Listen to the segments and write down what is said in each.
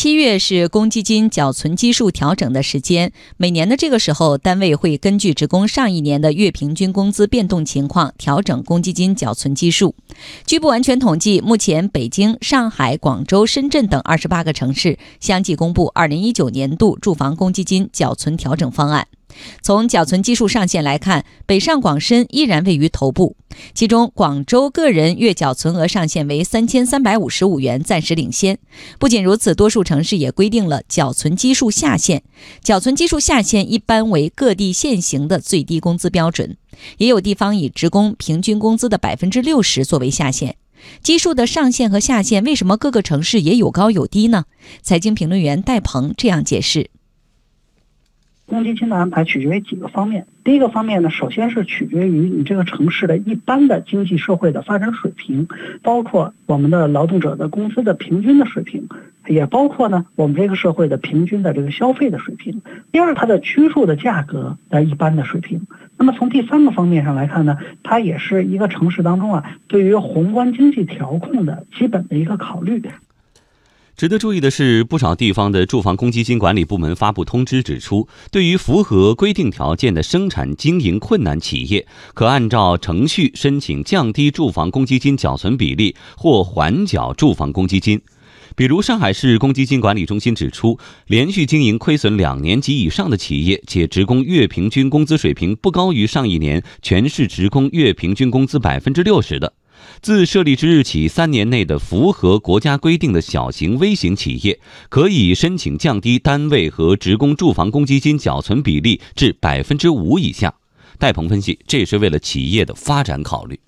七月是公积金缴存基数调整的时间，每年的这个时候，单位会根据职工上一年的月平均工资变动情况调整公积金缴存基数。据不完全统计，目前北京、上海、广州、深圳等二十八个城市相继公布二零一九年度住房公积金缴存调整方案。从缴存基数上限来看，北上广深依然位于头部。其中，广州个人月缴存额上限为三千三百五十五元，暂时领先。不仅如此，多数城市也规定了缴存基数下限。缴存基数下限一般为各地现行的最低工资标准，也有地方以职工平均工资的百分之六十作为下限。基数的上限和下限为什么各个城市也有高有低呢？财经评论员戴鹏这样解释。公积金的安排取决于几个方面。第一个方面呢，首先是取决于你这个城市的一般的经济社会的发展水平，包括我们的劳动者的工资的平均的水平，也包括呢我们这个社会的平均的这个消费的水平。第二，它的居住的价格的一般的水平。那么从第三个方面上来看呢，它也是一个城市当中啊，对于宏观经济调控的基本的一个考虑。值得注意的是，不少地方的住房公积金管理部门发布通知指出，对于符合规定条件的生产经营困难企业，可按照程序申请降低住房公积金缴存比例或缓缴住房公积金。比如，上海市公积金管理中心指出，连续经营亏损两年及以上的企业，且职工月平均工资水平不高于上一年全市职工月平均工资百分之六十的。自设立之日起三年内的符合国家规定的小型、微型企业，可以申请降低单位和职工住房公积金缴存比例至百分之五以下。戴鹏分析，这是为了企业的发展考虑。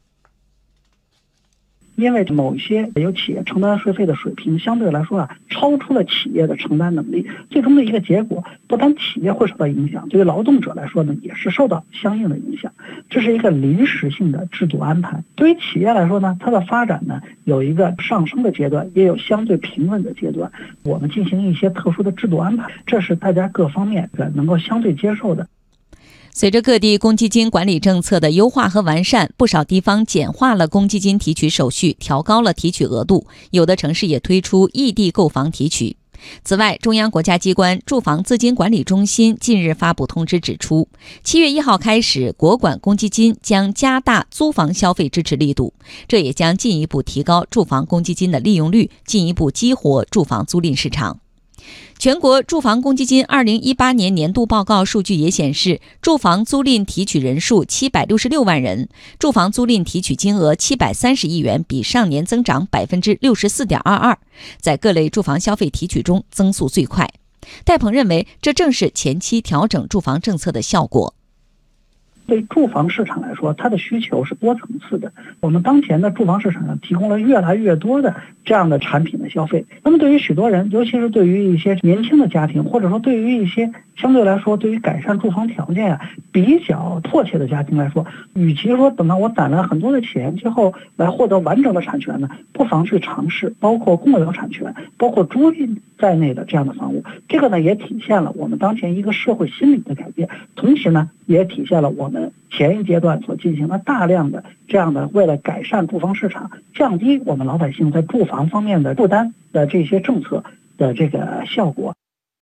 因为某些有企业承担税费的水平相对来说啊，超出了企业的承担能力，最终的一个结果，不单企业会受到影响，对于劳动者来说呢，也是受到相应的影响。这是一个临时性的制度安排。对于企业来说呢，它的发展呢有一个上升的阶段，也有相对平稳的阶段。我们进行一些特殊的制度安排，这是大家各方面能够相对接受的。随着各地公积金管理政策的优化和完善，不少地方简化了公积金提取手续，调高了提取额度。有的城市也推出异地购房提取。此外，中央国家机关住房资金管理中心近日发布通知指出，七月一号开始，国管公积金将加大租房消费支持力度，这也将进一步提高住房公积金的利用率，进一步激活住房租赁市场。全国住房公积金二零一八年年度报告数据也显示，住房租赁提取人数七百六十六万人，住房租赁提取金额七百三十亿元，比上年增长百分之六十四点二二，在各类住房消费提取中增速最快。戴鹏认为，这正是前期调整住房政策的效果。对住房市场来说，它的需求是多层次的。我们当前的住房市场上提供了越来越多的这样的产品消费。那么，对于许多人，尤其是对于一些年轻的家庭，或者说对于一些相对来说对于改善住房条件啊比较迫切的家庭来说，与其说等到我攒了很多的钱之后来获得完整的产权呢，不妨去尝试包括共有产权、包括租赁在内的这样的房屋。这个呢，也体现了我们当前一个社会心理的改变，同时呢，也体现了我们。前一阶段所进行了大量的这样的，为了改善住房市场，降低我们老百姓在住房方面的负担的这些政策的这个效果。